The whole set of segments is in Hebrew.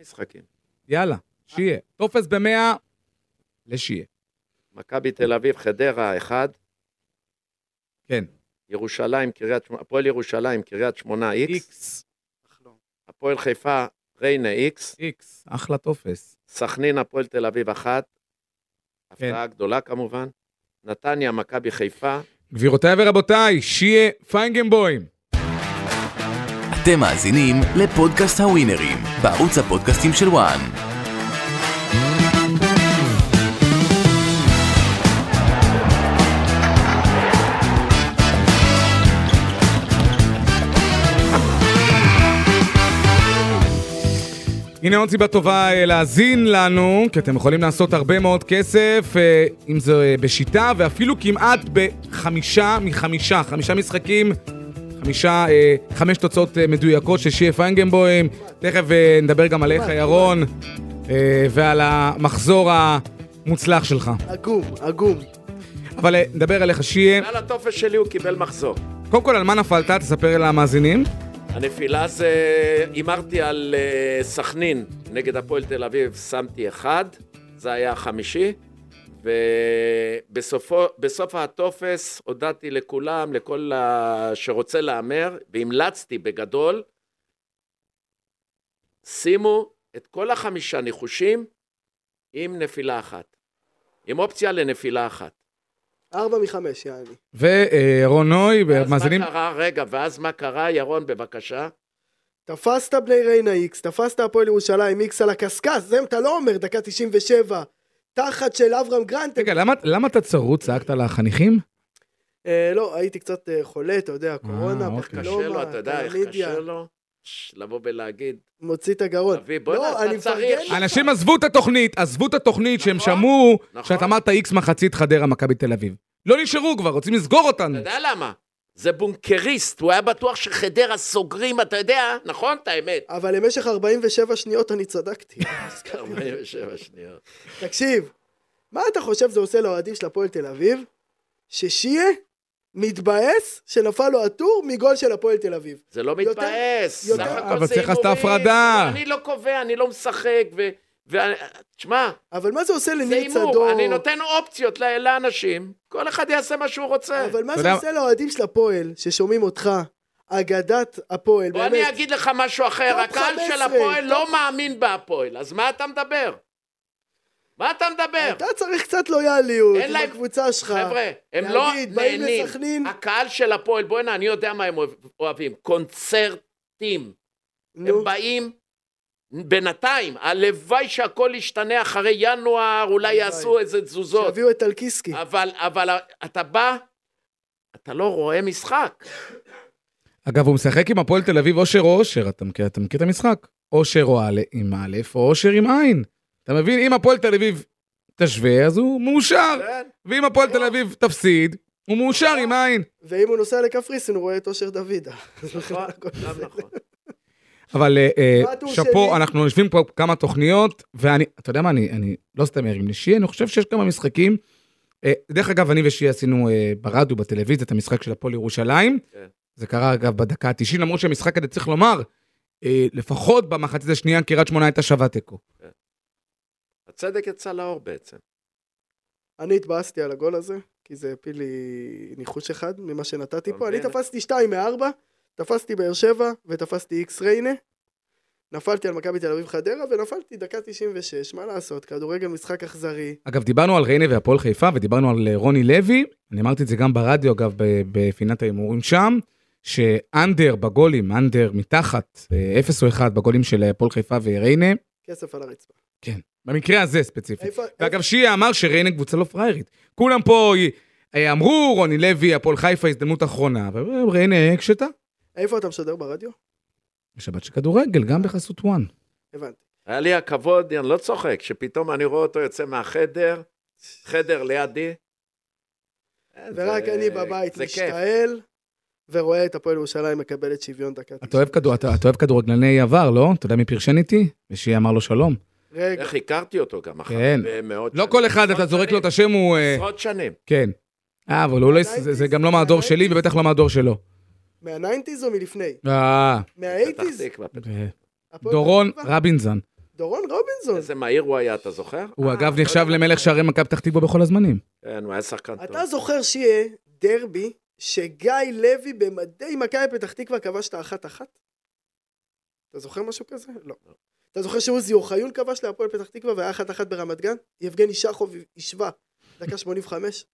משחקים. יאללה, שייע. טופס במאה, לשייע. מכבי תל אביב, חדרה, אחד. כן. ירושלים, קריית שמונה, הפועל ירושלים, קריית שמונה, איקס. הפועל חיפה, ריינה, איקס. איקס, אחלה טופס. סכנין, הפועל תל אביב, אחת. כן. הפתעה גדולה כמובן. נתניה, מכבי חיפה. גבירותיי ורבותיי, שייע פייגנבוים. אתם מאזינים לפודקאסט הווינרים, בערוץ הפודקאסטים של וואן. הנה עוד סיבה טובה אה, להאזין לנו, כי אתם יכולים לעשות הרבה מאוד כסף, אה, אם זה אה, בשיטה, ואפילו כמעט בחמישה מחמישה, חמישה משחקים, חמישה, אה, חמש תוצאות אה, מדויקות של שיהיה פיינגנבוים. תכף אה, נדבר גם עליך, ירון, ועל המחזור המוצלח שלך. עגום, עגום. אבל נדבר עליך, שיהיה. על הטופס שלי הוא קיבל מחזור. קודם כל, על מה נפלת? תספר למאזינים. הנפילה זה, הימרתי על סכנין נגד הפועל תל אביב, שמתי אחד, זה היה החמישי, ובסוף הטופס הודעתי לכולם, לכל. שרוצה להמר, והמלצתי בגדול, שימו את כל החמישה ניחושים עם נפילה אחת, עם אופציה לנפילה אחת. ארבע מחמש, יעני. וירון נוי, ואז מאזינים. מה קרה? רגע, ואז מה קרה? ירון, בבקשה. תפסת בני ריינה איקס, תפסת הפועל ירושלים איקס על הקשקש, זה אתה לא אומר, דקה 97. תחת של אברהם גרנט. רגע, למה, למה אתה צרוד? צעקת לחניכים? אה, לא, הייתי קצת אה, חולה, אתה יודע, קורונה, אוקיי. קשה לו, אתה יודע איך קלמידיה, קשה לו? ש- לבוא ולהגיד, מוציא את הגרון. אבי, בוא'נה, לא, אתה אני צריך- מפרגן. אנשים עזבו את התוכנית, עזבו את התוכנית שהם נכון, שמעו נכון. שאת אמרת איקס מחצית חדרה מכבי תל אביב. לא נשארו כבר, רוצים לסגור אותנו. אתה יודע למה? זה בונקריסט, הוא היה בטוח שחדרה סוגרים, אתה יודע, נכון? את האמת. אבל למשך 47 שניות אני צדקתי. 47 שניות. תקשיב, מה אתה חושב זה עושה לאוהדים של הפועל תל אביב? ששיה מתבאס שנפל לו הטור מגול של הפועל תל אביב. זה לא יותר- מתבאס, יותר- סך הכל אבל זה צריך לעשות הימורים. הפרדה. אני לא קובע, אני לא משחק, ו... ו- תשמע, אבל מה זה עושה זה לניר הימור, צדוק? אני נותן אופציות לאנשים, כל אחד יעשה מה שהוא רוצה. אבל מה זה עושה לאוהדים של הפועל, ששומעים אותך, אגדת הפועל, בוא באמת. אני אגיד לך משהו אחר, הקהל של 15, הפועל לא מאמין בהפועל, אז מה אתה מדבר? מה אתה מדבר? אתה צריך קצת לויאליות אין להם- בקבוצה שלך. חבר'ה, הם לא באים נהנים. לסכנין. הקהל של הפועל, בוא'נה, אני יודע מה הם אוהב- אוהבים, קונצרטים. נו, הם באים בינתיים, הלוואי שהכל ישתנה אחרי ינואר, אולי הלוואי. יעשו איזה תזוזות. שיביאו את טלקיסקי. אבל, אבל אתה בא, אתה לא רואה משחק. אגב, הוא משחק עם הפועל תל אביב אושר או אושר, אתה מכיר, אתה מכיר את המשחק? אושר או א' עם א', או אושר עם עין. אתה מבין? אם הפועל תל אביב תשווה, אז הוא מאושר. כן. ואם הפועל תל אביב תפסיד, הוא מאושר עם עין. ואם הוא נוסע לקפריסין הוא רואה את אושר דוידה. נכון, נכון. אבל אה, אה, שאפו? אנחנו יושבים פה כמה תוכניות, ואני, אתה יודע מה, אני, אני לא סתם מרים לשי, אני חושב שיש כמה משחקים. אה, דרך אגב, אני ושי עשינו ברדיו, בטלוויזיה, את המשחק של הפועל ירושלים. כן. זה קרה אגב בדקה ה-90, למרות שהמשחק הזה, צריך לומר, לפחות במחצית השנייה, קריית שמונה הייתה שווה תיקו. הצדק יצא לאור בעצם. אני התבאסתי על הגול הזה, כי זה הפיל לי ניחוש אחד ממה שנתתי פה. אני? תפסתי שתיים מארבע, תפסתי באר שבע ותפסתי איקס ריינה. נפלתי על מכבי תל אביב חדרה ונפלתי דקה 96, מה לעשות, כדורגל משחק אכזרי. אגב, דיברנו על ריינה והפועל חיפה, ודיברנו על אה, רוני לוי, אני אמרתי את זה גם ברדיו, אגב, בפינת ההימורים שם, שאנדר בגולים, אנדר מתחת, אה, 0 או 1 בגולים של אה, הפועל חיפה וריינה, כסף על הרצפה. כן, במקרה הזה ספציפית. איפה- ואגב, שיעה אמר שריינה קבוצה לא פריירית. כולם פה אה, אמרו, רוני לוי, הפועל חיפה, הזדמנות אחרונה, אבל אה, ריינה הקשתה. איפה אתה משדר ברדיו? בשבת של כדורגל, גם בחסות וואן. הבנתי. היה לי הכבוד, אני לא צוחק, שפתאום אני רואה אותו יוצא מהחדר, חדר לידי. ורק זה- אני בבית. משתעל, ורואה את הפועל ירושלים מקבלת שוויון דקה. אתה אוהב כדור- אתה- אתה אוהב כדורגלני עבר, לא? אתה יודע מי פרשן איתי? ושיעה אמר לו שלום. רגע, איך הכרתי אותו גם אחר כן. מאוד לא שנים. כל אחד, אתה זורק לו. את השם, הוא... אה, עשרות שנים. כן. אה, אבל הוא לא... זה זה גם לא מהדור שלי, ובטח לא מהדור שלו. מה nineties או מלפני? אה, מה eighties? אה, דורון רבינזון. דורון רבינזון. איזה מהיר הוא היה, אתה זוכר? הוא אה, אגב לא נחשב. למלך שערי מכבי פתח תקווה בכל הזמנים. כן, הוא היה שחקן טוב. אתה זוכר שייע דרבי שגיא לוי במדי מכבי פתח תקווה כבש את האחת-אחת? אתה זוכר משהו כזה? לא. אתה זוכר שעוזי אוחיון כבש להפועל פתח תקווה והיה אחת-אחת ברמת גן? יבגני שחוב השווה, דקה 85?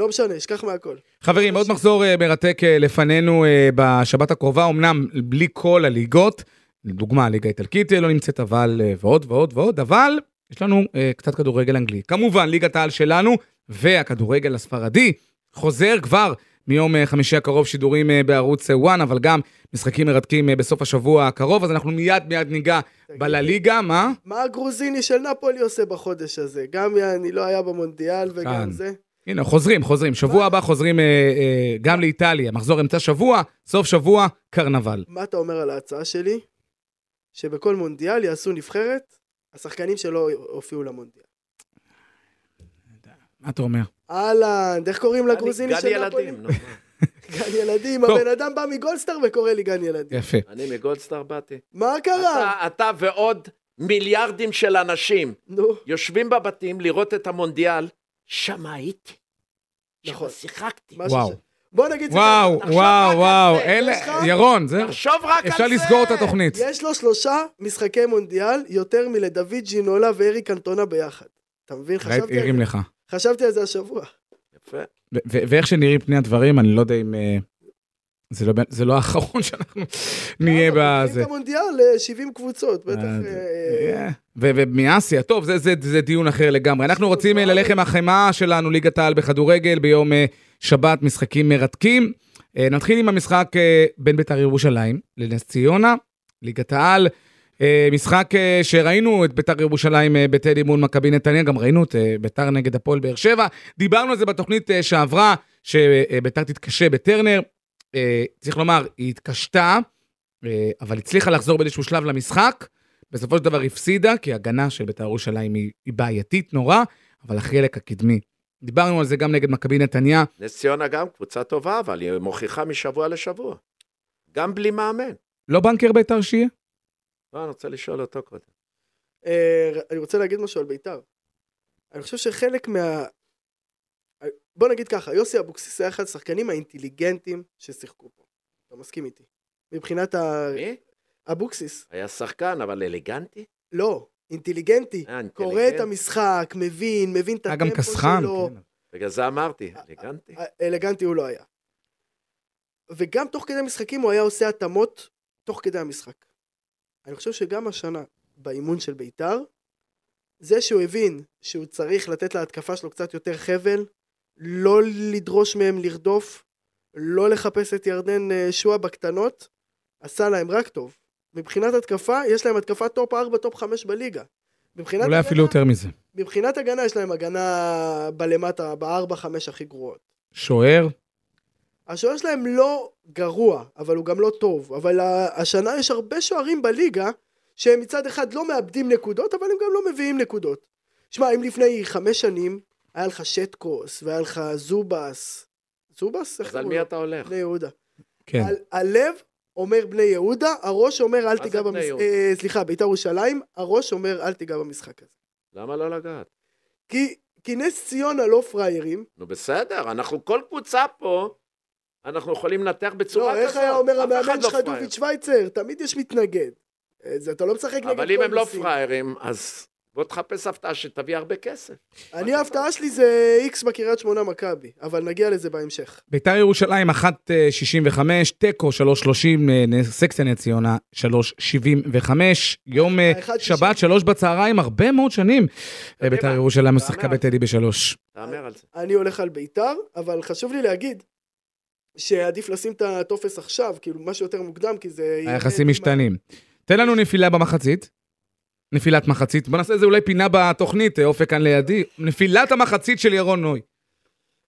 לא משנה, אשכח מהכל. חברים, עוד מחזור אה, מרתק אה, לפנינו אה, בשבת הקרובה, אמנם בלי כל הליגות, לדוגמה, הליגה האיטלקית לא נמצאת, אבל ועוד ועוד ועוד, אבל יש לנו קצת כדורגל אנגלי. כמובן, ליגת העל שלנו והכדורגל הספרדי חוזר כבר מיום חמישי הקרוב שידורים בערוץ 1, אבל גם משחקים מרתקים בסוף השבוע הקרוב, אז אנחנו מיד מיד ניגע בלליגה, מה? מה הגרוזיני של נפולי עושה בחודש הזה? גם יעני לא היה במונדיאל וגם כאן. זה. הנה, חוזרים, חוזרים. שבוע הבא חוזרים אה, אה, גם לאיטליה, מחזור אמצע שבוע, סוף שבוע, קרנבל. מה אתה אומר על ההצעה שלי? שבכל מונדיאל יעשו נבחרת, השחקנים שלא הופיעו למונדיאל. מה אתה אומר? אהלן, איך קוראים לגרוזיני של נפולי? ילדים, נו. מה. גן ילדים. הבן אדם בא מגולדסטאר וקורא לי גן ילדים. יפה. אני מגולדסטאר באתי. מה קרה? אתה- ועוד מיליארדים של אנשים יושבים בבתים לראות את המונדיאל, שם הייתי. נכון. שם שיחקתי. וואו. בוא נגיד זה וואו, תחשוב רק וואו, על וואו, זה, אלה? ירון, זה, תחשוב רק על זה. אפשר לסגור את התוכנית. ככה. יש לו שלושה משחקי מונדיאל יותר מלדוד ג'ינולה ואריק אנטונה ביחד. אתה מבין? חשבתי על הרים זה. לך. חשבתי על זה השבוע. יפה. ואיך שנראים פני הדברים, אני לא יודע אם... אה, זה לא- זה לא האחרון שאנחנו נהיה למה? בזה. את המונדיאל ל-70 קבוצות, בטח. אה, אה, אה, ומאסיה, טוב, זה- זה זה דיון אחר לגמרי. אנחנו רוצים אה, ללחם החמאה שלנו, ליגת העל בכדורגל, ביום אה, שבת, משחקים מרתקים. אה, נתחיל עם המשחק אה, בין בית"ר ירושלים לנס ציונה, ליגת העל. אה, משחק אה, שראינו את בית"ר ירושלים אה, בטדי מול מכבי נתניה, גם ראינו את אה, בית"ר נגד הפועל באר שבע. דיברנו על זה בתוכנית אה, שעברה, שבית"ר תתקשה בטרנר. אה, צריך לומר, היא התקשתה, אה, אבל הצליחה לחזור באיזשהו שלב למשחק. בסופו של דבר הפסידה, כי ההגנה של בית"ר ירושלים היא, היא בעייתית נורא, אבל החלק הקדמי. דיברנו על זה גם נגד מכבי נתניה. נס ציונה גם קבוצה טובה, אבל היא מוכיחה משבוע לשבוע. גם בלי מאמן. לא בנקר בית"ר שיהיה? לא, אני רוצה לשאול אותו קודם. אה, אני רוצה להגיד משהו על בית"ר. אני חושב שחלק מה... בוא נגיד ככה, יוסי אבוקסיס היה אחד השחקנים האינטליגנטים ששיחקו פה. אתה מסכים איתי? מבחינת ה... מי? אבוקסיס. היה שחקן, אבל אלגנטי? לא, אינטליגנטי. אה, קורא. את המשחק, מבין, מבין את היה גם הטמפו קסחן. שלו. כן. בגלל זה אמרתי, אלגנטי. אלגנטי הוא לא היה. וגם תוך כדי משחקים הוא היה עושה התאמות תוך כדי המשחק. אני חושב שגם השנה, באימון של בית"ר, זה שהוא הבין שהוא צריך לתת להתקפה שלו קצת יותר חבל, לא לדרוש מהם לרדוף, לא לחפש את ירדן אה, שועה בקטנות, עשה להם רק טוב. מבחינת התקפה, יש להם התקפה top 4, top 5 בליגה. מבחינת אולי אפילו יותר מזה. מבחינת הגנה יש להם הגנה בלמטה, בארבע, חמש הכי גרועות. שוער, השוער שלהם לא גרוע, אבל הוא גם לא טוב. אבל השנה יש הרבה שוערים בליגה, שהם מצד אחד לא מאבדים נקודות, אבל הם גם לא מביאים נקודות. שמע, אם לפני חמש שנים היה לך שטקוס, והיה לך זובס, זובס? אז על מי? אתה הולך? בני יהודה. כן. על, הלב אומר בני יהודה, הראש אומר אל תיגע במשחק? אה, סליחה, בית"ר ירושלים, הראש אומר אל תיגע במשחק הזה. למה לא לגעת? כי, כי נס ציונה לא פראיירים, נו בסדר, אנחנו כל קבוצה פה, אנחנו יכולים לנתח בצורה לא, כזאת. איך היה אומר המאמן לא שלך. דוביץ' שווייצר? תמיד יש מתנגד. אה, זה, אתה לא משחק נגד אבל אם הם לא. פראיירים, אז בוא תחפש הפתעה שתביא הרבה כסף. אני ההפתעה שלי זה איקס בקריית שמונה מכבי, אבל נגיע לזה בהמשך. בית"ר ירושלים 1.65, תיקו 3.30, אה, סקציה נס ציונה 3.75, יום אה, 1.60. שבת, שלוש בצהריים, הרבה מאוד שנים. אה, בית"ר ירושלים משחקה. בטדי בשלוש. תאמר על זה. אני הולך על ביתר, אבל חשוב לי להגיד שעדיף לשים את הטופס עכשיו, כאילו משהו יותר מוקדם, כי זה... היחסים משתנים. תן לנו נפילה במחצית. נפילת מחצית. בוא נעשה איזה אולי פינה בתוכנית, אה, אופק כאן לידי. נפילת המחצית של ירון נוי.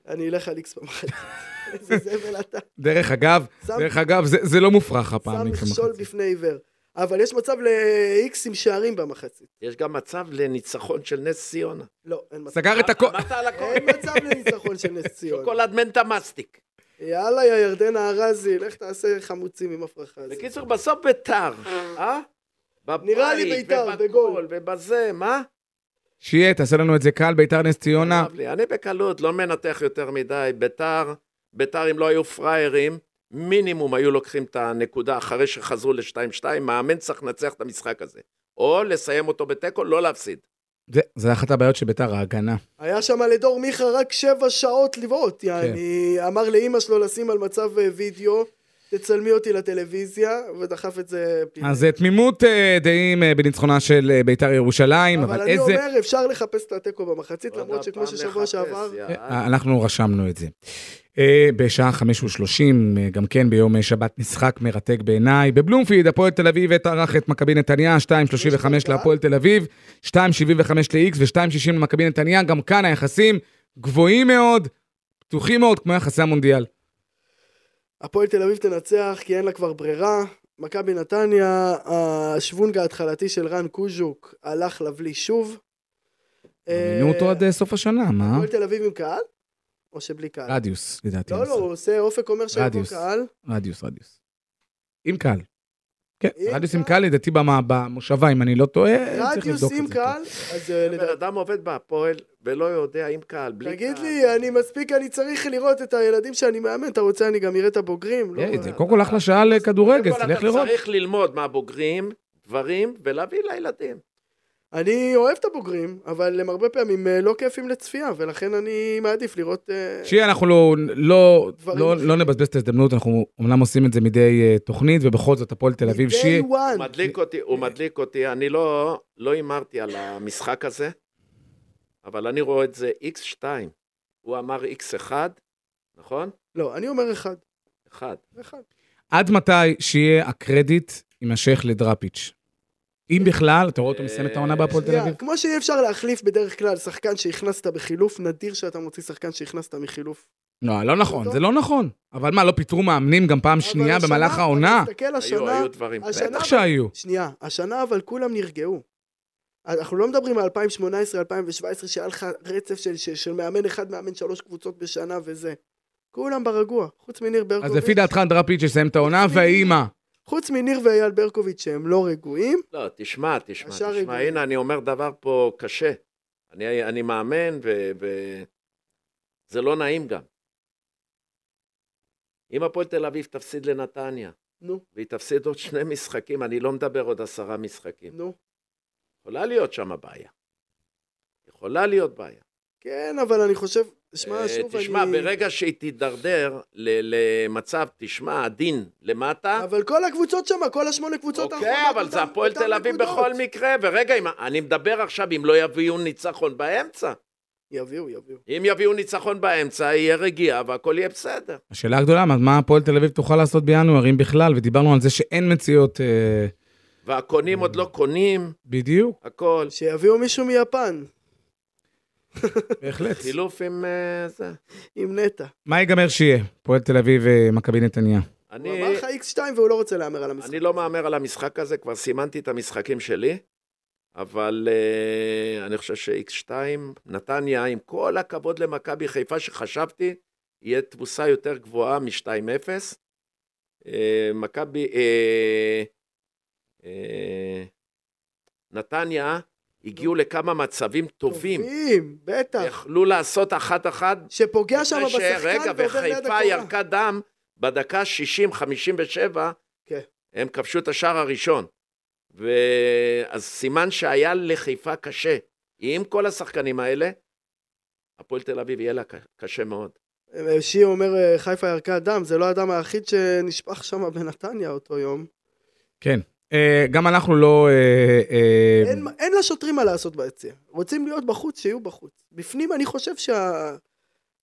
אני אלך על איקס במחצית. איזה זבל אתה. דרך אגב, שם- דרך אגב, זה, זה לא מופרך הפעם. שם מכשול. בפני עיוור. אבל יש מצב לאיקס עם שערים במחצית. יש גם מצב לניצחון של נס ציונה. לא, אין מצב. סגר את הכל. אמרת על הכל. אין מצב לניצחון של נס ציונה. שוקולד מנטה מסטיק. יאללה, יא ירדנה ארזי, לך תעשה חמוצים עם הפרחה הזאת. בקיצור, בסוף ביתר, אה? נראה לי בית"ר, בגול. ובזה, מה? שיהיה, תעשה לנו את זה קל, ביתר נס ציונה. אני בקלות, לא מנתח יותר מדי. ביתר, ביתר אם לא היו פראיירים, מינימום היו לוקחים את הנקודה אחרי שחזרו ל-2-2, מאמן צריך לנצח את המשחק הזה. או לסיים אותו בתיקו, לא להפסיד. זה, זה אחת הבעיות של ביתר, ההגנה. היה שם לדור מיכה רק שבע שעות לבעוט, יעני, אמר לאימא שלו לשים על מצב אה, וידאו, תצלמי אותי לטלוויזיה, ודחף את זה פנימה. אז אה, תמימות אה, דעים אה, בניצחונה של ביתר ירושלים, אבל אבל אני איזה... אומר, אפשר לחפש את התיקו במחצית, למרות שכמו ששבוע שעבר... אנחנו רשמנו את זה. בשעה חמש ושלושים, אה, גם כן ביום שבת משחק מרתק בעיניי. בבלומפיד, הפועל תל אביב תערך את מכבי נתניה, 2.35 להפועל תל אביב, 2.75 ל-X ו-2.60 למכבי נתניה. גם כאן היחסים גבוהים מאוד, פתוחים מאוד, כמו יחסי המונדיאל. הפועל תל אביב תנצח כי אין לה כבר ברירה. מכבי נתניה, השוונג ההתחלתי של רן קוז'וק הלך לבלי שוב. מינו אותו עד אה, סוף השנה, מה? הפועל תל אביב עם קהל? או שבלי קהל? רדיוס, לדעתי. לא. לא, הוא עושה, אופק אומר שאין פה רדיוס. קהל. רדיוס, רדיוס. עם קהל. כן, עם רדיוס עם קהל? לדעתי במ- במושבה, אם אני לא טועה, צריך רדיוס לבדוק עם את זה. כן. קהל, אז אה, בן לדעתי... אדם עובד בהפועל ולא יודע עם קהל, בלי תגיד קהל. לי, אני מספיק, אני צריך לראות את הילדים שאני מאמן, אתה רוצה אני גם אראה את הבוגרים? לא, זה קודם כל אחלה שעה לכדורגל, תלך אתה לראות. צריך ללמוד מהבוגרים דברים ולהביא לילדים. אני אוהב את הבוגרים, אבל הם הרבה פעמים אה, לא כיפים לצפייה, ולכן אני מעדיף לראות... אה, שיהיה, אנחנו לא, לא, לא. לא נבזבז את ההזדמנות, אנחנו אומנם עושים את זה מדי uh, תוכנית, ובכל זאת הפועל תל אביב, שיהיה. הוא מדליק אותי, הוא מדליק אותי, אני לא, לא הימרתי על המשחק הזה, אבל אני רואה את זה X2. הוא אמר X1, נכון? לא, אני אומר אחד. אחד. אחד. עד מתי שיהיה הקרדיט יימשך לדראפיץ'? אם בכלל, אתה רואה אותו מסיים את העונה בהפועל תל אביב? כמו שאי אפשר להחליף בדרך כלל שחקן שהכנסת בחילוף, נדיר שאתה מוציא שחקן שהכנסת מחילוף. לא, לא נכון, זה לא נכון. אבל מה, לא פיטרו מאמנים גם פעם שנייה אבל במהלך השנה, העונה? מסתכל היו, השנה, היו דברים. השנה- בטח שהיו. שנייה, השנה אבל כולם נרגעו. אנחנו לא מדברים על 2018, 2017, שהיה לך רצף של, של, של מאמן אחד, מאמן שלוש קבוצות בשנה וזה. כולם ברגוע, חוץ מניר ברקוביץ'. אז לפי דעתך דראפיץ' יסיים את העונה, והאימא. חוץ מניר ואייל ברקוביץ' שהם לא רגועים, לא, תשמע, תשמע, תשמע, רגועים. הנה, אני אומר דבר פה קשה. אני, אני מאמן, ו, ו... זה לא נעים גם. אם הפועל תל אביב תפסיד לנתניה, נו, והיא תפסיד עוד שני משחקים, אני לא מדבר עוד עשרה משחקים. נו. יכולה להיות שם בעיה. יכולה להיות בעיה. כן, אבל אני חושב, שמע, אה, שוב, תשמע, אני... ברגע שהיא תידרדר ל- למצב, תשמע, הדין למטה, אבל כל הקבוצות שם, כל השמונה קבוצות אוקיי, אבל זה הפועל תל אביב. בכל מקרה, ורגע, אם- אני מדבר עכשיו אם לא יביאו ניצחון באמצע. יביאו, יביאו. אם יביאו ניצחון באמצע, יהיה רגיעה והכל יהיה בסדר. השאלה הגדולה, מה- מה הפועל תל אביב תוכל לעשות בינואר, אם בכלל, ודיברנו על זה שאין מציאות אה, והקונים עוד לא קונים, בדיוק, הכל. שיביאו מישהו מיפן, בהחלט. חילוף עם אה, זה. עם נטע. מה ייגמר שיהיה? הפועל תל אביב ומכבי נתניה. אני, הוא אמר לך X2 והוא לא רוצה להמר על המשחק. אני לא מהמר על המשחק הזה, כבר סימנתי את המשחקים שלי, אבל uh, אני חושב ש-X2, נתניה, עם כל הכבוד למכבי חיפה שחשבתי, יהיה תבוסה יותר גבוהה מ-2-0. Uh, מכבי... Uh, נתניה הגיעו לכמה מצבים טובים. טובים, בטח. יכלו לעשות אחת-אחת שפוגע שם בשחקן רגע, ועובר ליד וחיפה הקורה. ירקה דם בדקה 60-57, כן. הם כבשו את השער הראשון. ו... אז סימן שהיה לחיפה קשה. עם כל השחקנים האלה, הפועל תל אביב יהיה לה קשה מאוד. שי אומר אה, חיפה ירקה דם, זה לא הדם היחיד שנשפך שם בנתניה אותו יום. כן. אה, גם אנחנו לא... אה, אה, אין, אין לשוטרים מה לעשות ביציע. רוצים להיות בחוץ, שיהיו בחוץ. בפנים אני חושב שה...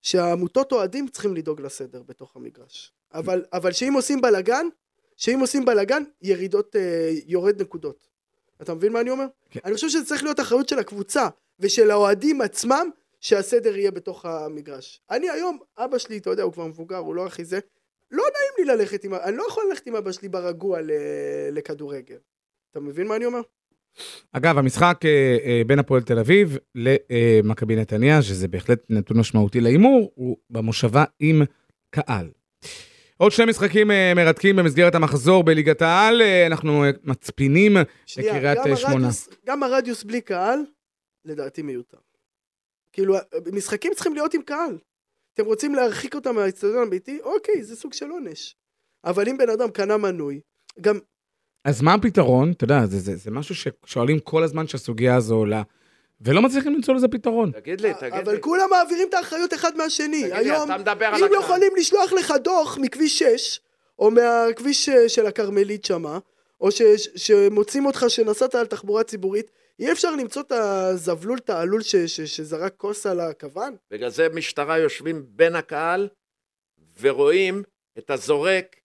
שהעמותות אוהדים צריכים לדאוג לסדר בתוך המגרש. אבל, אבל שאם עושים בלאגן, שאם עושים בלאגן, ירידות, אה, יורד נקודות. אתה מבין מה אני אומר? כן. אני חושב שזה צריך להיות אחריות של הקבוצה ושל האוהדים עצמם, שהסדר יהיה בתוך המגרש. אני היום, אבא שלי, אתה יודע, הוא כבר מבוגר, הוא לא הכי זה, לא נעים לי ללכת עם, אני לא יכול ללכת עם אבא שלי ברגוע ל... לכדורגל. אתה מבין מה אני אומר? אגב, המשחק אה, אה, בין הפועל תל אביב למכבי נתניה, שזה בהחלט נתון משמעותי להימור, הוא במושבה עם קהל. עוד שני משחקים אה, מרתקים במסגרת המחזור בליגת העל, אנחנו מצפינים לקריית שמונה. גם הרדיוס בלי קהל, לדעתי מיותר. כאילו, משחקים צריכים להיות עם קהל. אתם רוצים להרחיק אותם מהאצטדיון הביתי? אוקיי, זה סוג של עונש. אבל אם בן אדם קנה מנוי, גם אז מה הפתרון? אתה יודע, זה, זה, זה משהו ששואלים כל הזמן שהסוגיה הזו עולה, ולא מצליחים למצוא לזה פתרון. תגיד לי, תגיד אבל לי. כולם מעבירים את האחריות אחד מהשני. תגיד לי, היום, אתה מדבר על אם הקהל. יכולים לשלוח לך דוח מכביש 6, או מהכביש אה, של הכרמלית שמה, או ש, ש, שמוצאים אותך שנסעת על תחבורה ציבורית, אי אפשר למצוא את הזבלול, את העלול ש, ש, שזרק כוס על הכוון? בגלל זה משטרה יושבים בין הקהל ורואים את הזורק,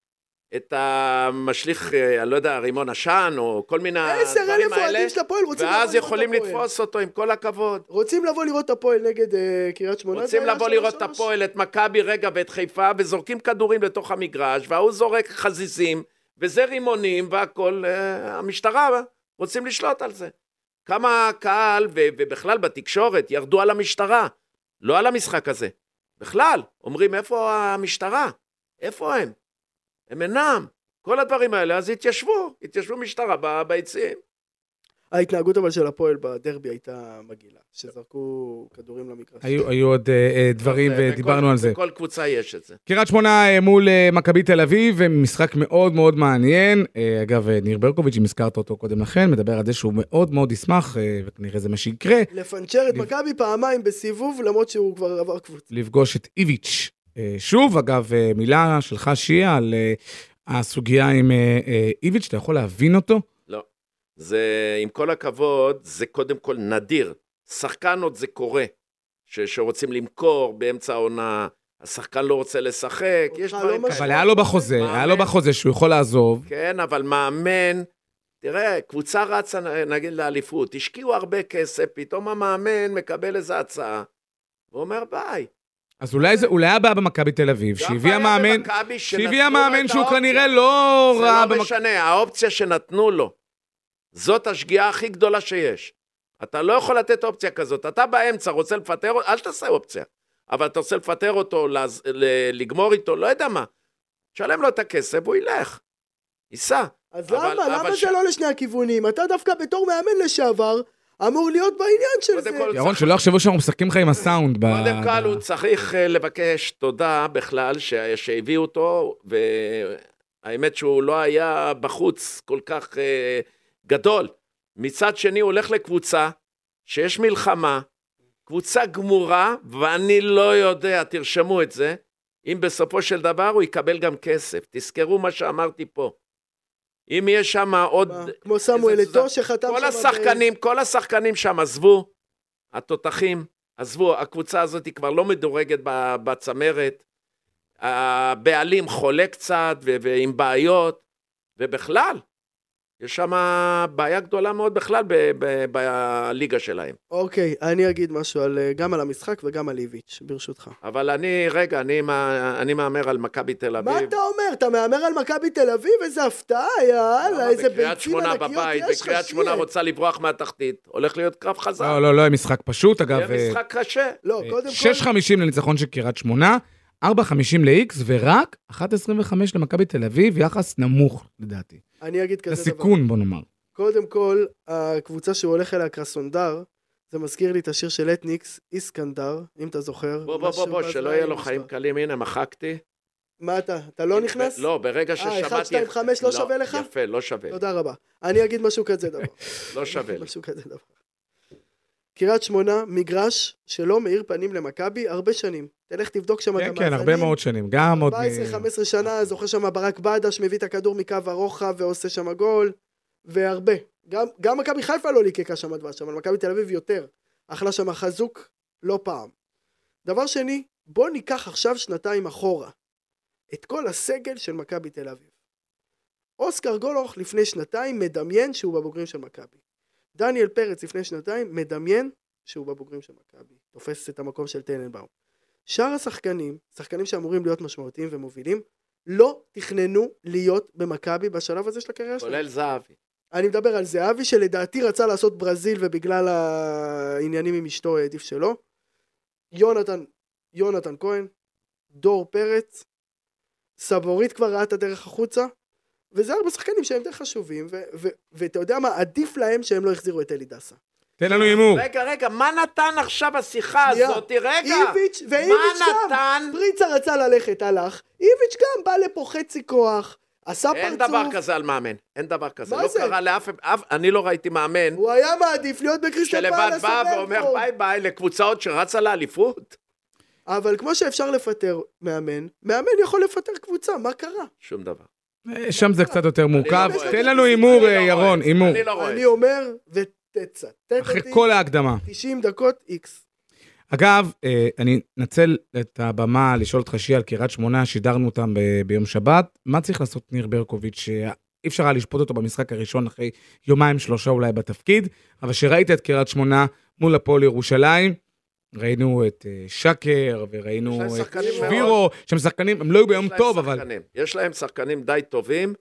את המשליך, אה, אני לא יודע, רימון עשן, או כל מיני עשר הדברים אלף האלה, אוהדים של הפועל רוצים לבוא ואז לראות יכולים את הפועל. לתפוס אותו עם כל הכבוד. רוצים לבוא לראות את הפועל נגד אה, קריית שמונה? רוצים לבוא לראות את. הפועל, את מכבי רגע ואת חיפה, וזורקים כדורים לתוך המגרש, וההוא זורק חזיזים, וזה רימונים והכל, אה, המשטרה רוצים לשלוט על זה. כמה קהל, ו- ובכלל בתקשורת, ירדו על המשטרה, לא על המשחק הזה. בכלל, אומרים, איפה המשטרה? איפה הם? הם אינם. כל הדברים האלה, אז התיישבו, התיישבו משטרה ביציעים. ההתנהגות אבל של הפועל בדרבי הייתה מגעילה, שזרקו כדורים למגרש. היו, היו עוד אה, אה, דברים ודיברנו בכל- על זה. בכל קבוצה יש את זה. קריית שמונה אה, מול אה, מכבי תל אביב, אה, משחק מאוד מאוד מעניין. אה, אגב, אה, ניר ברקוביץ', אם הזכרת אותו קודם לכן, מדבר על זה שהוא מאוד מאוד ישמח, אה, וכנראה זה מה שיקרה, לפנצ'ר את לב- מכבי פעמיים בסיבוב, למרות שהוא כבר עבר קבוצה. לפגוש את איביץ'. אה, שוב, אגב, אה, מילה שלך, שיה, על אה, הסוגיה עם אה, אה, איביץ', אתה יכול להבין אותו? לא. זה, עם כל הכבוד, זה קודם כל נדיר. שחקן עוד זה קורה. ש, שרוצים למכור באמצע העונה, השחקן לא רוצה לשחק, יש לא דברים. אבל כאלה. היה לו בחוזה, מאמן. היה לו בחוזה שהוא יכול לעזוב. כן, אבל מאמן, תראה, קבוצה רצה נגיד לאליפות, השקיעו הרבה כסף, פתאום המאמן מקבל איזו הצעה, ואומר ביי. אז אולי זה, אולי הבעיה במכבי תל אביב, גם שהביאה בעיה מאמן, במכבי שנתנו שהביאה לו מאמן את שהוא. כנראה לא זה ראה לא. משנה, האופציה שנתנו לו, זאת השגיאה הכי גדולה שיש. אתה לא יכול לתת אופציה כזאת. אתה באמצע רוצה לפטר אותו, אל תעשה אופציה. אבל אתה רוצה לפטר אותו, לז- לגמור איתו, לא יודע מה. תשלם לו את הכסף, והוא ילך. ייסע. אז אבל- למה? אבל למה ש- זה לא לשני הכיוונים? אתה דווקא בתור מאמן לשעבר, אמור להיות בעניין של זה. כל, ירון, שלא יחשבו שאנחנו משחקים לך עם הסאונד. ב- קודם כל, ב- הוא צריך אה, לבקש תודה בכלל ש- שהביאו אותו, והאמת שהוא לא היה בחוץ כל כך אה, גדול. מצד שני, הוא הולך לקבוצה שיש מלחמה, קבוצה גמורה, ואני לא יודע, תרשמו את זה, אם בסופו של דבר הוא יקבל גם כסף. תזכרו מה שאמרתי פה. אם יש שם עוד... כמו סמואל אתו שחתם כל שם השחקנים, כל השחקנים שם עזבו, התותחים עזבו, הקבוצה הזאת היא כבר לא מדורגת ב- בצמרת, הבעלים חולה קצת ו- ועם בעיות, ובכלל, יש שם בעיה גדולה מאוד בכלל ב- ב- בליגה שלהם. אוקיי, אני אגיד משהו על, אה, גם על המשחק וגם על איביץ', ברשותך. אבל אני, רגע, אני, אני מהמר על מכבי תל אביב. מה אתה אומר? אתה מהמר על מכבי תל אביב? איזה הפתעה, יאללה? איזה בקריית ביצים שמונה ענקיות בבית, יש לך, וקריית שמונה שיהיה. רוצה לברוח מהתחתית, הולך להיות קרב חזק. לא, לא, לא היה משחק פשוט, אגב. יהיה אה, משחק קשה. לא, קודם כל... 6.50 לניצחון של קריית שמונה, 4.50 ל-X, ורק 1.25 למכבי תל אביב, יחס נמוך, לדעתי. אני אגיד כזה דבר. לסיכון, בוא נאמר. קודם כל, הקבוצה שהוא הולך אליה, קרסונדר, זה מזכיר לי את השיר של אתניקס, איסקנדר, אם אתה זוכר. בוא, בוא, בוא, בוא, שלא יהיה לו. חיים קלים, הנה, מחקתי. מה אתה, אתה לא נכנס? לא, ברגע אה, ששמעתי... 1, 2, 5 לא שווה לך? יפה, לא שווה. תודה רבה. אני אגיד משהו כזה דבר. לא שווה לי. משהו כזה דבר. קריית שמונה, מגרש שלא מאיר פנים למכבי הרבה שנים. תלך תבדוק שם את כן, המאזנים. כן, הרבה מאוד שנים. גם עוד... מ- 14-15 שנה, זוכר שם ברק בדש מביא את הכדור מקו הרוחב ועושה שם גול, והרבה. גם, גם מכבי חיפה לא ליקקה שם דבש, אבל מכבי תל אביב יותר. אכלה שם חזוק לא פעם. דבר שני, בוא ניקח עכשיו שנתיים אחורה. את כל הסגל של מכבי תל אביב. אוסקר גולוך לפני שנתיים מדמיין שהוא בבוגרים של מכבי. דניאל פרץ לפני שנתיים מדמיין שהוא בבוגרים של מכבי. תופס את המקום של טננבאום. שאר השחקנים, שחקנים שאמורים להיות משמעותיים ומובילים, לא תכננו להיות במכבי בשלב הזה של הקריירה שלהם. כולל זהבי. אני מדבר על זהבי שלדעתי רצה לעשות ברזיל ובגלל העניינים עם אשתו העדיף שלא. יונתן, יונתן כהן, דור פרץ, סבורית כבר ראה את הדרך החוצה, וזה הרבה שחקנים שהם די חשובים, ואתה יודע מה, עדיף להם שהם לא החזירו את אלי דסה. תן לנו הימור. רגע, רגע, מה נתן עכשיו השיחה. הזאת? רגע, איביץ', ואיביץ' מה גם, נתן? פריצה רצה ללכת, הלך, איביץ' גם בא לפה חצי כוח, עשה אין פרצוף, דבר כזה על מאמן, אין דבר כזה. מה לא זה? קרה לאף, אף, אני לא ראיתי מאמן הוא היה מעדיף להיות בקריסטל שלבד פלאס בא או ואומר. ביי ביי לקבוצות שרצה לאליפות. אבל כמו שאפשר לפטר מאמן, מאמן יכול לפטר קבוצה, מה קרה? שום דבר. אה, שם זה קצת יותר מורכב. לא. תן לנו הימור, אני לא אה, רואה. ירון, הימור. אני לא אומר, ותצטט אחרי אותי, כל ההקדמה. 90 דקות איקס. אגב, אה, אני אנצל את הבמה לשאול אותך שיהיה על קריית שמונה, שידרנו אותם ב- ביום שבת. מה צריך לעשות ניר ברקוביץ', שאי אפשר היה לשפוט אותו במשחק הראשון אחרי יומיים שלושה אולי בתפקיד, אבל שראית את קריית שמונה מול הפועל ירושלים, ראינו את אה, שקר, וראינו את שבירו, שהם שחקנים, הם לא היו ביום טוב, אבל... שחקנים. יש להם שחקנים די טובים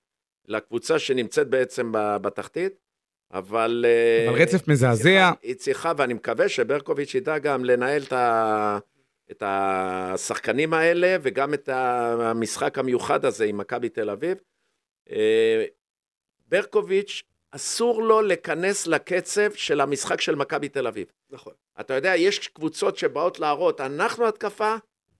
לקבוצה שנמצאת בעצם בתחתית, אבל... אה, אבל רצף היא מזעזע. צריכה- היא צריכה, ואני מקווה שברקוביץ' ידע גם לנהל את, ה... את השחקנים האלה, וגם את המשחק המיוחד הזה עם מכבי תל אביב. אה, ברקוביץ', אסור לו להיכנס לקצב של המשחק של מכבי תל אביב. נכון. אתה יודע, יש קבוצות שבאות להראות, אנחנו התקפה,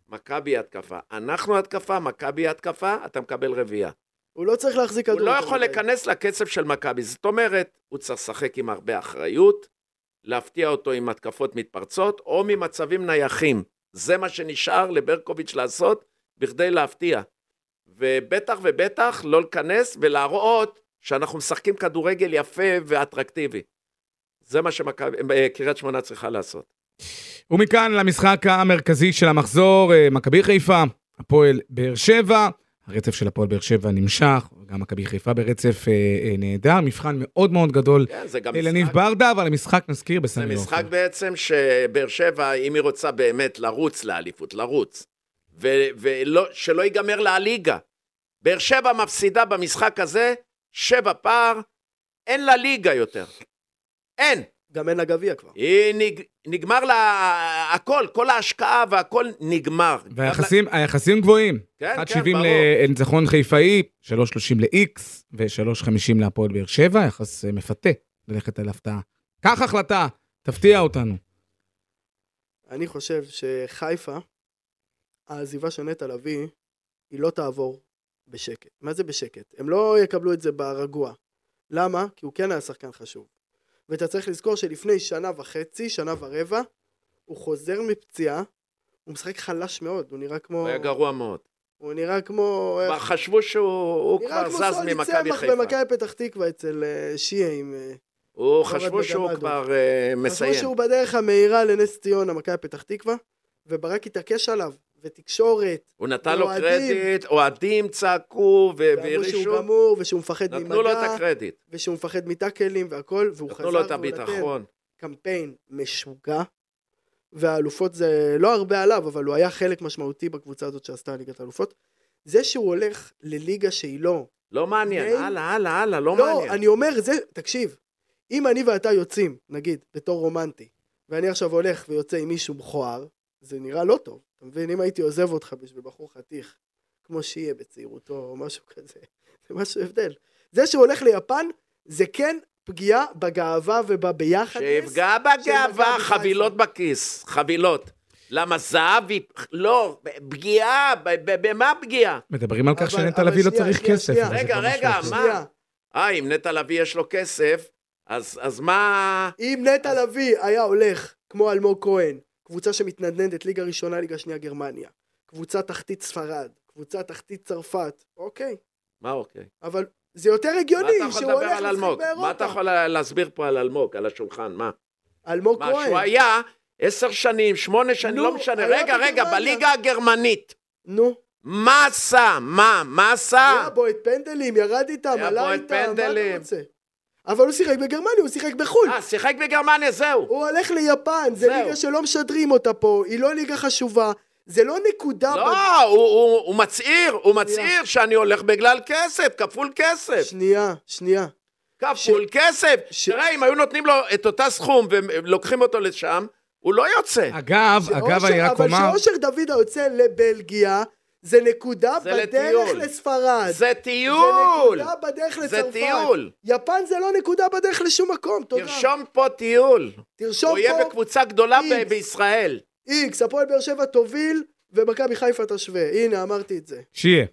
מכבי התקפה. אנחנו התקפה, מכבי התקפה, אתה מקבל רביעייה. הוא לא צריך להחזיק כדור. הוא לא יכול מדי. להיכנס לקצב של מכבי. זאת אומרת, הוא צריך לשחק עם הרבה אחריות, להפתיע אותו עם התקפות מתפרצות, או ממצבים נייחים. זה מה שנשאר לברקוביץ' לעשות בכדי להפתיע. ובטח ובטח לא להיכנס ולהראות שאנחנו משחקים כדורגל יפה ואטרקטיבי. זה מה שקריית שמונה צריכה לעשות. ומכאן למשחק המרכזי של המחזור, אה, מכבי חיפה, הפועל באר שבע. הרצף של הפועל באר שבע נמשך, גם מכבי חיפה ברצף אה, אה, נהדר, מבחן מאוד מאוד גדול כן, זה לניב ברדה, אבל המשחק נזכיר זה בסמי משחק עופר. בעצם שבאר שבע, אם היא רוצה באמת לרוץ לאליפות, לרוץ, ו- ולא, שלא ייגמר לה הליגה. באר שבע מפסידה במשחק הזה, שבע פער, אין לה ליגה יותר. אין. גם אין לה גביע כבר. היא נג... נגמר לה הכל, כל ההשקעה והכל נגמר. והיחסים היחסים גבוהים, כן, 1.70 כן, ברור. לניצחון חיפאי, 3.30 ל-X ו-3.50 להפועל באר שבע, יחס אה, מפתה ללכת על הפתעה. קח החלטה, תפתיע אותנו. אני חושב שחיפה, העזיבה של נטע לביא, היא לא תעבור בשקט. מה זה בשקט? הם לא יקבלו את זה ברגוע. למה? כי הוא כן היה שחקן חשוב. ואתה צריך לזכור שלפני שנה וחצי, שנה ורבע, הוא חוזר מפציעה, הוא משחק חלש מאוד, הוא נראה כמו... הוא היה גרוע מאוד. הוא נראה כמו... כבר חשבו שהוא הוא נראה כבר כמו זז סולי ממכבי צמח חיפה. במכבי פתח תקווה אצל אה, שיה עם... אה, הוא חשבו שהוא. כבר אה, חשבו מסיים. שהוא בדרך המהירה לנס ציונה, מכבי פתח תקווה, וברק התעקש עליו, ותקשורת, הוא נתן לו. קרדיט, אוהדים צעקו ו- ואמרו שהוא והרעישו, גמור, ושהוא מפחד נתנו לו את ממגע, הקרדיט, ושהוא מפחד מטאקלים והכל, והוא חזר נתנו לו את הביטחון. קמפיין משוגע, והאלופות זה לא הרבה עליו, אבל הוא היה חלק משמעותי בקבוצה הזאת שעשתה ליגת האלופות. זה שהוא הולך לליגה שהיא לא... לא מעניין, ניי. הלאה, הלאה, הלאה, לא לא, מעניין. אני אומר, זה, תקשיב, אם אני ואתה יוצאים, נגיד, בתור רומנטי, ואני עכשיו הולך ויוצא עם מישהו מכוער, זה נראה לא טוב. אתה מבין? אם הייתי עוזב אותך בשביל בחור חתיך, כמו שיהיה בצעירותו או משהו כזה, זה משהו הבדל. זה שהוא הולך ליפן, זה כן פגיעה בגאווה ובביחד. שיפגע בגאווה, חבילות בכיס, חבילות. למה זהב היא... לא, פגיעה, במה פגיעה? מדברים על כך שנטע לביא לא צריך כסף. רגע, משהו רגע. מה? אה, אם נטע לביא יש לו כסף, אז מה... אם נטע לביא היה הולך כמו אלמוג כהן, קבוצה שמתנדנדת ליגה ראשונה, ליגה שנייה גרמניה, קבוצה תחתית ספרד, קבוצה תחתית צרפת, אוקיי. מה אוקיי? אבל זה יותר הגיוני שהוא הולך לשחק? באירופה. מה אתה יכול להסביר פה על אלמוג, על השולחן? מה? אלמוג מה, שהוא כהן. היה עשר שנים, שמונה שנים, לא משנה. רגע, רגע. בליגה הגרמנית, נו, מה עשה? מה? מה עשה? היה בועט פנדלים, ירד איתם, עלה איתם, מה. אתה רוצה? אבל הוא שיחק בגרמניה, הוא שיחק בחו"ל. אה, שיחק בגרמניה, זהו. הוא הולך ליפן, זה זהו. ליגה שלא משדרים אותה פה, היא לא ליגה חשובה, זה לא נקודה... לא, הוא- הוא הוא מצהיר, הוא מצהיר שאני הולך בגלל כסף, כפול כסף. שנייה, שנייה. כפול כסף. ש- תראה, אם היו נותנים לו את אותה סכום ולוקחים אותו לשם, הוא לא יוצא. אגב, אגב, שאושר- אני רק אבל אומר, שאושר דוד היוצא לבלגיה, זה נקודה זה בדרך לטיול. לספרד. זה טיול! זה נקודה בדרך זה לצרפת. טיול! יפן זה לא נקודה בדרך לשום מקום, תודה. תרשום פה טיול. תרשום הוא יהיה פה בקבוצה גדולה ב- איקס. בישראל. איקס, הפועל באר שבע תוביל, ומכבי חיפה תשווה. הנה, אמרתי את זה. שיהיה.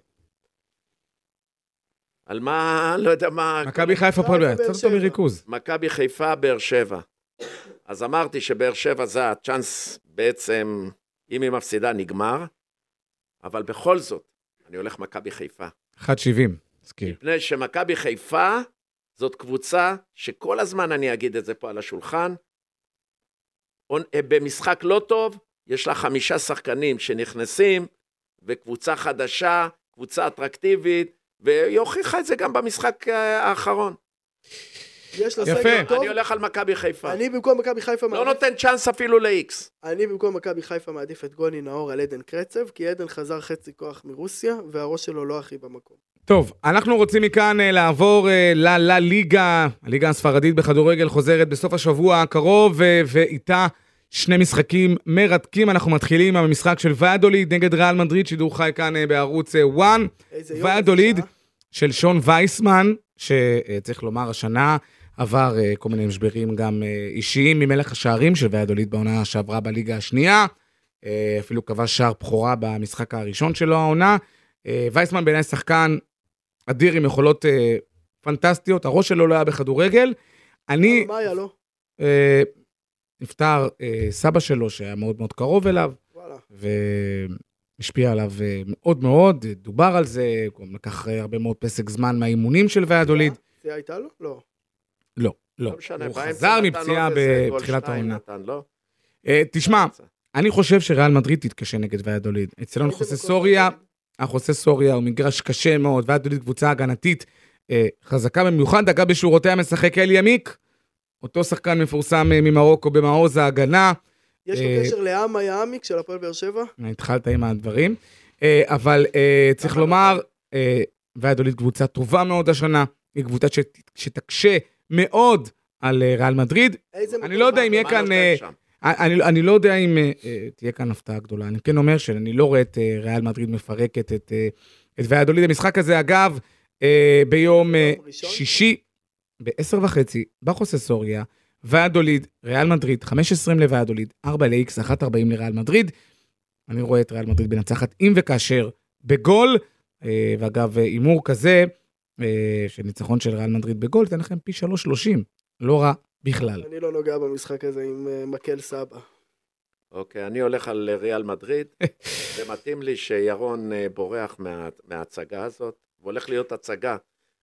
על מה, לא יודע מה... מכבי חיפה פה, באר צריך אותו שבע. מריכוז. מכבי חיפה, באר שבע. אז אמרתי שבאר שבע זה הצ'אנס בעצם, אם היא מפסידה, נגמר. אבל בכל זאת, אני הולך מכבי חיפה. 1.70, מזכיר. מפני שמכבי חיפה זאת קבוצה שכל הזמן אני אגיד את זה פה על השולחן. אה, במשחק לא טוב, יש לה חמישה שחקנים שנכנסים, וקבוצה חדשה, קבוצה אטרקטיבית, והיא הוכיחה את זה גם במשחק אה, האחרון. יש לה. סגל טוב. אני הולך על מכבי חיפה. אני במקום מכבי חיפה לא מעדיף- נותן צ'אנס אפילו ל-X. אני במקום מכבי חיפה מעדיף את גוני נאור על עדן קרצב, כי עדן חזר חצי כוח מרוסיה, והראש שלו לא הכי במקום. טוב, אנחנו רוצים מכאן אה, לעבור אה, ללה ליגה, הליגה הספרדית בכדורגל חוזרת בסוף השבוע הקרוב, אה, ואיתה שני משחקים מרתקים. אנחנו מתחילים עם המשחק של ויאדוליד נגד ריאל מדריד, שידור חי כאן אה, בערוץ 1, איזה יום. ויאדוליד איזה שעה. של שון וייסמן, שצריך לומר השנה עבר אה, כל מיני משברים גם אה, אישיים ממלך השערים של ויאדוליד בעונה שעברה בליגה השנייה, אה, אפילו כבש שער בכורה במשחק הראשון שלו העונה. אה, וייסמן בעיניי שחקן אדיר עם יכולות אה, פנטסטיות, הראש שלו לא היה בכדורגל. אני, מה היה לו? נפטר אה, סבא שלו שהיה מאוד מאוד קרוב אליו, וואלה. והשפיע עליו אה, מאוד מאוד, דובר על זה, הוא גם לקח הרבה מאוד פסק זמן מהאימונים של ויאדוליד. זה הייתה לו? לא. לא, לא. לא משנה, הוא חזר מפציעה בתחילת העונה. לא? אה, תשמע, אני חושב שריאל מדריד תתקשה נגד ויאדוליד. אצלנו חוסה סוריה, החוסה סוריה הוא מגרש קשה מאוד, ויאדוליד קבוצה הגנתית אה, חזקה במיוחד, אגב בשורותיה משחק אלי עמיק, אותו שחקן מפורסם אה, ממרוקו במעוז ההגנה. יש לו קשר לעם היעמיק של הפועל באר שבע? התחלת עם הדברים. אבל צריך לומר, אה, ויאדוליד קבוצה טובה מאוד השנה, היא קבוצה שת- שתקשה מאוד על אה, ריאל מדריד. אני? לא יודע אם יהיה כאן, נותן אה, שם? אני, אני לא יודע אם אה, אה, תהיה כאן הפתעה גדולה. אני כן אומר שאני לא רואה את אה, ריאל מדריד מפרקת את, אה, את ויאדוליד. המשחק הזה, אגב, אה, ביום אה, ראשון? שישי, ב-10 וחצי, בחוסה סוריה, ויאדוליד, ריאל מדריד, 5.20 לויאדוליד, 4 ל-X, 1.40 לריאל מדריד. אני רואה את ריאל מדריד מנצחת אם וכאשר בגול, אה, ואגב, אה, הימור כזה, אה, של ניצחון של ריאל מדריד בגול, ייתן לכם פי 3.30, לא רע בכלל. אני לא נוגע במשחק הזה עם אה, מקל סבא. אוקיי, אני הולך על ריאל מדריד, ומתאים לי שירון אה, בורח מה- מההצגה הזאת, והולך להיות הצגה.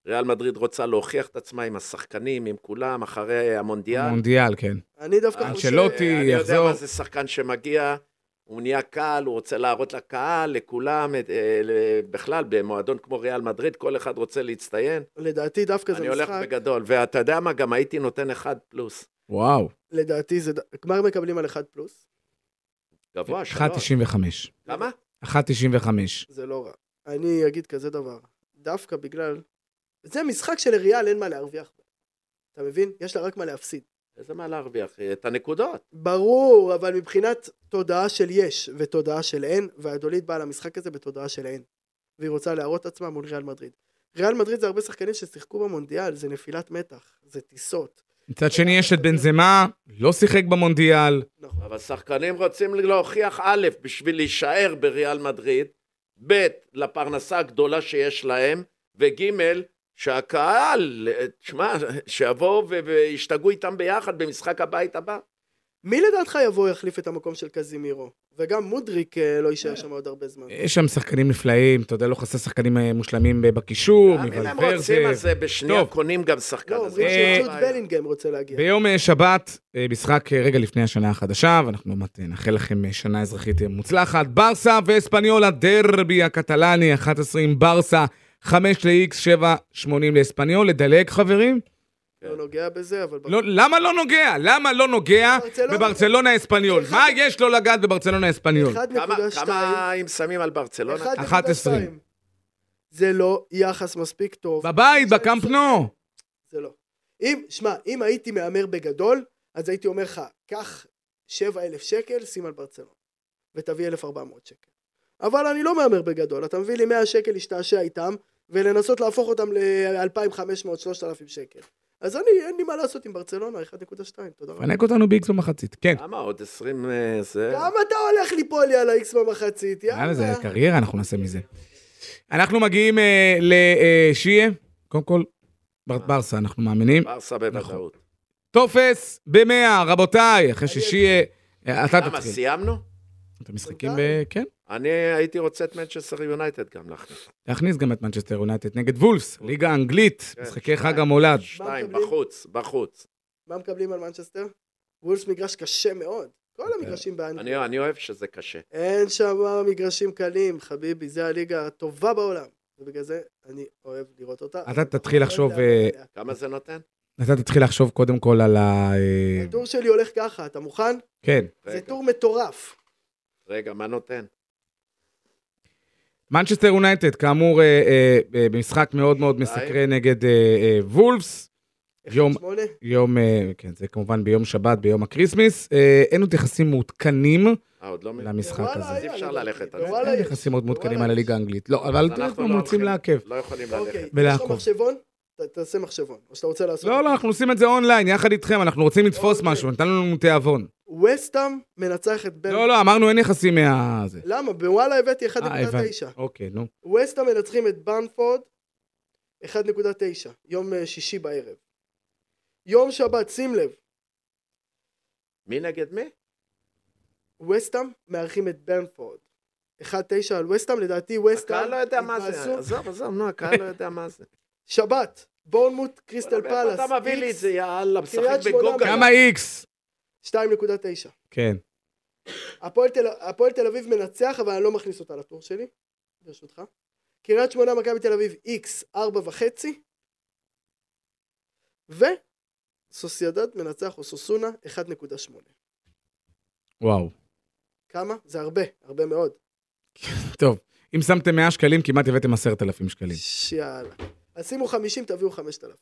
ריאל מדריד רוצה להוכיח את עצמה עם השחקנים, עם כולם, אחרי המונדיאל. מונדיאל, כן. אני דווקא אה, חושב... אנצ'לוטי. אני יודע יחזור. מה זה שחקן שמגיע, הוא נהיה קל, הוא רוצה להראות לקהל, לכולם, אה, בכלל, במועדון כמו ריאל מדריד, כל אחד רוצה להצטיין. לדעתי דווקא זה אני הולך משחק, בגדול, ואתה יודע מה, גם הייתי נותן אחד פלוס. וואו. לדעתי זה... גמר מקבלים על 1 פלוס, גבוה, שלוש. 1.95. כמה? 1.95. זה לא רע. אני אגיד כזה דבר, דווקא בגלל... זה משחק שלריאל אין מה להרוויח. בו. אתה מבין? יש לה רק מה להפסיד. איזה מה להרוויח? את הנקודות. ברור, אבל מבחינת תודעה של יש ותודעה של אין, והדולית באה למשחק הזה בתודעה של אין. והיא רוצה להראות עצמה מול ריאל מדריד. ריאל מדריד זה הרבה שחקנים ששיחקו במונדיאל, זה נפילת מתח, זה טיסות. מצד שני יש את בנזמה, לא שיחק במונדיאל. נכון. אבל שחקנים רוצים להוכיח א', בשביל להישאר בריאל מדריד, ב', לפרנסה הגדולה שיש להם, וג', שהקהל, תשמע, שיבואו ו- וישתגעו איתם ביחד במשחק הבית הבא. מי לדעתך יבוא יחליף את המקום של קזימירו? וגם מודריק אה, לא יישאר שם עוד הרבה זמן. יש שם שחקנים נפלאים, אתה יודע, לא חסר שחקנים אה, מושלמים ב- בקישור, גם אם הם רוצים, אז מוולברזה. אה, בשנייה. קונים גם שחקן. לא, אומרים אה, בעיה. בלינגהם רוצה להגיע. ביום אה, שבת, אה, משחק אה, רגע לפני השנה החדשה, ואנחנו אה, נאחל לכם אה, שנה אזרחית אה, מוצלחת. ברסה ואספניול, הדרבי הקטלני, 11 עם ברסה, 5 ל-X, 7.80 לאספניול. לדלג, חברים? לא נוגע בזה, אבל... לא, למה לא נוגע? למה לא נוגע ברצלונה. בברצלונה אספניול? מה יש לו לגעת בברצלונה אספניול? 1.2 כמה- אם שמים על ברצלונה? 11. זה לא יחס מספיק טוב. בבית, בקמפ נו. זה לא. אם, שמע, אם הייתי מהמר בגדול, אז הייתי אומר לך, קח 7,000 שקל, שים על ברצלונה. ותביא 1,400 שקל. אבל אני לא מהמר בגדול. אתה מביא לי 100 שקל להשתעשע איתם, ולנסות להפוך אותם ל-2,500-3,000 שקל. אז אני, אין לי מה לעשות עם ברצלונה, 1.2, תודה רבה. פנק אותנו באיקס במחצית. כן. למה עוד 20 אה, זה? כמה אתה הולך ליפול לי על ה-X במחצית, יאללה, זה. קריירה, אנחנו נעשה מזה. אנחנו מגיעים אה, לשייע. קודם כל, בר- ברסה, אנחנו מאמינים. ברסה בוודאות. טופס במאה, רבותיי, אחרי ששייע... אה, אתה למה, תתחיל. סיימנו? אתם משחקים ב... כן. אני הייתי רוצה את מנצ'סטר יונייטד גם להכניס. להכניס גם את מנצ'סטר יונייטד נגד וולפס, ליגה האנגלית, כן, משחקי. חג המולד. שתיים? בחוץ, בחוץ. מה מקבלים על מנצ'סטר? וולפס מגרש קשה מאוד. כל המגרשים באנגליה. אני אני אוהב שזה קשה. אין שם מגרשים קלים, חביבי, זה הליגה הטובה בעולם. ובגלל זה אני אוהב לראות אותה. אתה תתחיל לחשוב, אה, כמה זה נותן? אתה תתחיל לחשוב קודם כל על ה... אה, הטור שלי הולך ככה, אתה מוכן? כן. זה טור מטורף. רגע, מה נותן? מנצ'סטר יונייטד, כאמור, אה, אה, אה, במשחק מאוד מאוד מסקרן נגד וולפס. יום- 1-8. יום, כן, זה כמובן ביום שבת, ביום ה Christmas. אין עוד יחסים מעודכנים עוד לא. למשחק הזה. אי אפשר לדעתי. ללכת על זה. אין. יחסים מאוד מעודכנים על. הליגה האנגלית. לא, אבל אנחנו לא הולכים- לעכב. לא יכולים אוקיי, ללכת. ולעקוב. ת- תעשה מחשבון. או שאתה רוצה לעשות... לא, לא, אנחנו עושים את זה אונליין, יחד איתכם, אנחנו רוצים לתפוס. משהו, נתנו לנו תיאבון. וסטאם מנצח את בן... לא, לא, אמרנו אין יחסים מה... זה. למה? בוואלה הבאתי אה, הבנתי. 1.9. אוקיי, נו. וסטאם מנצחים את ברנפורד 1.9, יום אה, שישי בערב. יום שבת, שים לב, מי נגד מי? וסטאם מארחים את ברנפורד. 1.9 על וסטאם, לדעתי וסטאם... הקהל לא יודע מה זה. עזוב, עזוב, נו, הקהל לא יודע מה זה. שבת, בורנמוט, קריסטל פאלאס, אתה מביא לי את זה, יאללה, משחק בגוגל. כמה איקס? 2.9. כן. הפועל תל- אביב מנצח, אבל אני לא מכניס אותה לטור שלי, ברשותך. קריית שמונה, מכבי תל אביב, איקס, ארבע וחצי. וסוסיידד מנצח אוסוסונה, 1.8. וואו. כמה? זה הרבה, הרבה מאוד. טוב, אם שמתם 100 שקלים, כמעט הבאתם 10,000 שקלים. יאללה. אז שימו 50, תביאו 5,000.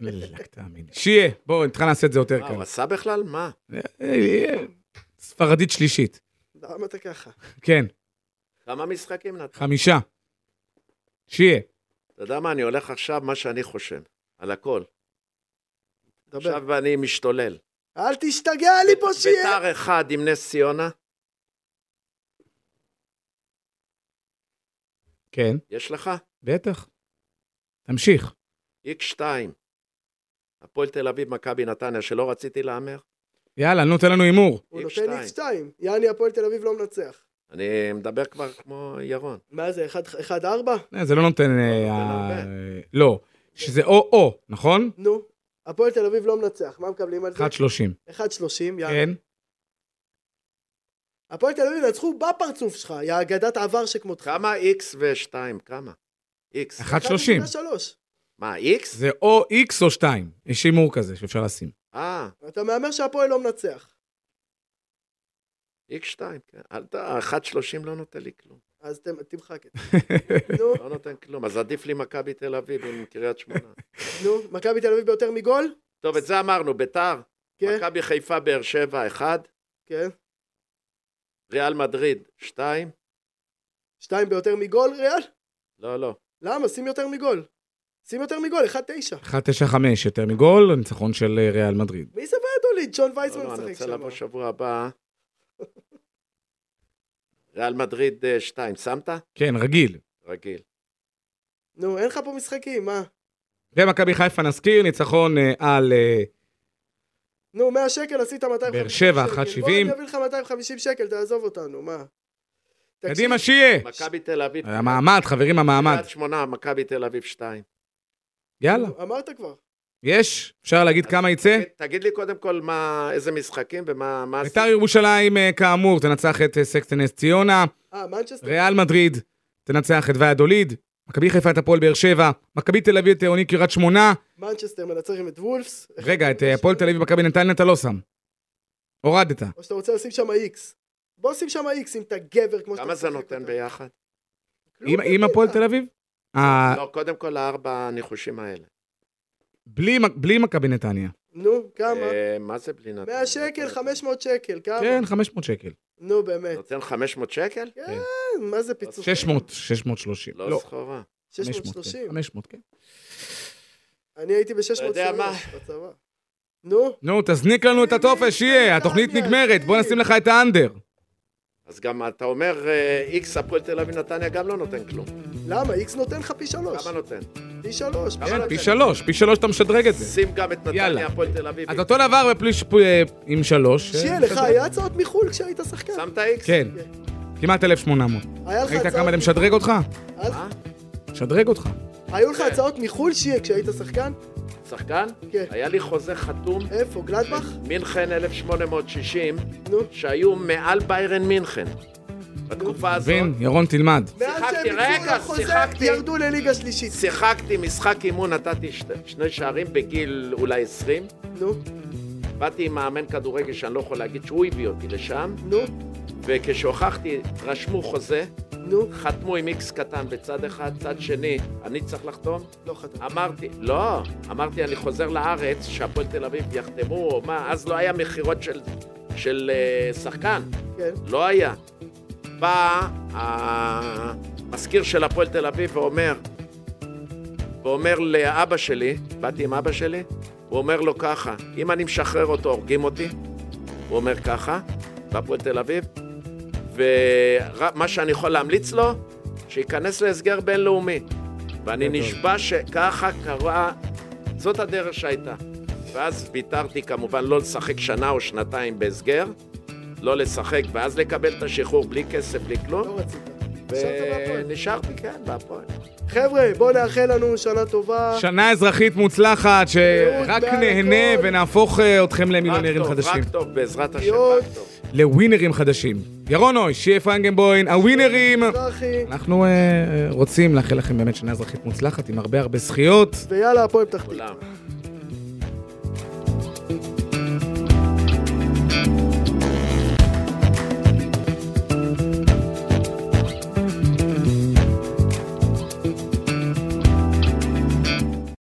לך תאמין. שיהיה, בואו, נתחיל לעשות את זה יותר מה, קל. הוא עשה בכלל? מה? אה, אה, ספרדית שלישית. למה אתה ככה? כן, כמה משחקים נתן? חמישה. שיהיה. אתה יודע מה, אני הולך עכשיו מה שאני חושב. על הכל. דבר. עכשיו אני משתולל. אל תשתגע לי פה שיהיה! ביתר אחד עם נס ציונה, כן, יש לך? בטח. תמשיך. איקס 2. הפועל תל אביב, מכבי נתניה, שלא רציתי להמר. יאלה, נו, תן לנו הימור. הוא X2. נותן X2. יעני הפועל תל אביב לא מנצח. אני מדבר כבר כמו ירון. מה זה, 1-4? אה, זה לא נותן... אה, נותן אה. לא, שזה או-או, נכון? נו. הפועל תל אביב לא מנצח, מה מקבלים על זה? 1.30. 1.30, יאללה. כן. הפועל תל אביב ינצחו בפרצוף שלך, יא אגדת עבר שכמותך. כמה איקס ו-2? כמה? איקס. 1.30. 1.3. מה, איקס? זה או X או 2. יש הימור כזה שאפשר לשים. אה, אתה מהמר שהפועל לא מנצח. איקס 2, כן. אל ת... 1.30 לא נותן לי כלום. אז ת- תמחק את זה. נו, לא נותן כלום. אז עדיף לי מכבי תל אביב עם קריית שמונה. נו, מכבי תל אביב ביותר מגול? טוב, את זה אמרנו. ביתר, כן, מכבי חיפה, באר שבע, 1. כן. ריאל מדריד, 2. שתיים ביותר מגול, ריאל? לא, לא. למה? שים יותר מגול. שים יותר מגול, 1-9. 1.95 יותר מגול, ניצחון של אה, ריאל מדריד. מי זה ויאדוליד? שון לא, וייסמן לא, אני משחק רוצה שם. לבוא שבוע הבא. ריאל מדריד 2, שמת? כן, רגיל. רגיל. נו, אין לך פה משחקים, מה? ומכבי חיפה נזכיר, ניצחון אה, על... אה, נו, 100 שקל עשית 250 באר שבע, שקל. 1.70. בוא, אני אביא לך 250 שקל, תעזוב אותנו, מה? קדימה, שיהיה. מכבי תל אביב. המעמד, חברים, המעמד. קריית שמונה, מכבי תל אביב 2. יאללה, אמרת כבר. יש? אפשר להגיד כמה יצא? תגיד- תגיד לי קודם כל מה, איזה משחקים ומה... מה בית"ר ירושלים, אה, כאמור, תנצח את אה, סקסטן נס ציונה, אה, מנצ'סטר? ריאל מדריד, תנצח את ויאדוליד, מכבי חיפה את הפועל באר שבע, מכבי תל אביב את עירוני קריית שמונה, מנצ'סטר מנצחים את וולפס. רגע, את אה, הפועל תל אביב מכבי נתניה אתה לא שם. הורדת. או שאתה רוצה לשים שם איקס. בוא שים שם איקס אם אתה גבר כמו שאתה כמה זה נותן. ביחד? עם- הפועל תל אביב? אה, לא, קודם כל הארבע הניחושים האלה. בלי מכבי נתניה. נו, כמה? אה, מה זה בלי נתניה? 100 שקל, 500 שקל, כמה? כן, 500 שקל. נו, באמת. נותן 500 שקל? כן, מה זה פיצוץ? 600, 630. לא סחורה. 630? 500, כן. אני הייתי אתה יודע מה? ב-603 בצבא. נו, נו, תזניק לנו את הטופס, שיהיה, התוכנית נגמרת, בוא נשים לך את האנדר. אז גם אתה אומר, אה, איקס הפועל תל אביב נתניה גם לא נותן כלום. למה? איקס נותן לך פי שלוש. כמה נותן? פי שלוש. כן? פי שלוש, פי שלוש אתה משדרג את זה. שים גם את. נתניה הפועל תל אביב. אז אותו דבר בפליש אה, עם שלוש. אה, שיהיה לך. היה הצעות מחו"ל כשהיית שחקן. שמת איקס? כן, כמעט 1,800. היה לך ראית הצעות... כמה זה משדרג אותך? מה? משדרג אותך. היו לך כן. הצעות מחו"ל שיהיה כשהיית שחקן? שחקן? כן. היה לי חוזה חתום, איפה? גלדבך? מינכן 1860, נו. שהיו מעל ביירן מינכן. בתקופה הזאת. מבין, ירון, תלמד. שיחקתי, רגע, שיחקתי. ירדו לליגה שלישית. שיחקתי משחק אימון, נתתי שני שערים בגיל אולי 20. נו, באתי עם מאמן כדורגל שאני לא יכול להגיד שהוא הביא אותי לשם, נו, וכשהוכחתי, רשמו חוזה, נו. חתמו עם איקס קטן בצד אחד, צד שני, אני צריך לחתום? לא חתם. אמרתי, לא, אמרתי אני חוזר לארץ, שהפועל תל אביב יחתמו, או מה, אז לא היה מכירות של, של uh, שחקן, כן. לא היה. בא המזכיר של הפועל תל אביב ואומר, ואומר לאבא שלי, באתי עם אבא שלי, הוא אומר לו ככה, אם אני משחרר אותו, הורגים אותי? הוא אומר ככה, בהפועל תל אביב, ומה שאני יכול להמליץ לו, שייכנס להסגר בינלאומי. ואני גדול. נשבע שככה קרה, זאת הדרך שהייתה. ואז ויתרתי כמובן לא לשחק שנה או שנתיים בהסגר, לא לשחק, ואז לקבל את השחרור בלי כסף, בלי כלום, לא רצית. ונשארתי, כן, בהפועל. חבר'ה, בואו נאחל לנו שנה טובה. שנה אזרחית מוצלחת, שרק נהנה. ונהפוך אה, אתכם למיליונרים רק טוב, חדשים. רק טוב, בעזרת השם, רק טוב. לווינרים חדשים. ירון אוי, שיהיה פיינגנבוים, הווינרים. אנחנו אה, רוצים לאחל לכם באמת שנה אזרחית מוצלחת עם הרבה הרבה זכיות. ויאללה, הפועל פתח תקווה. כולם.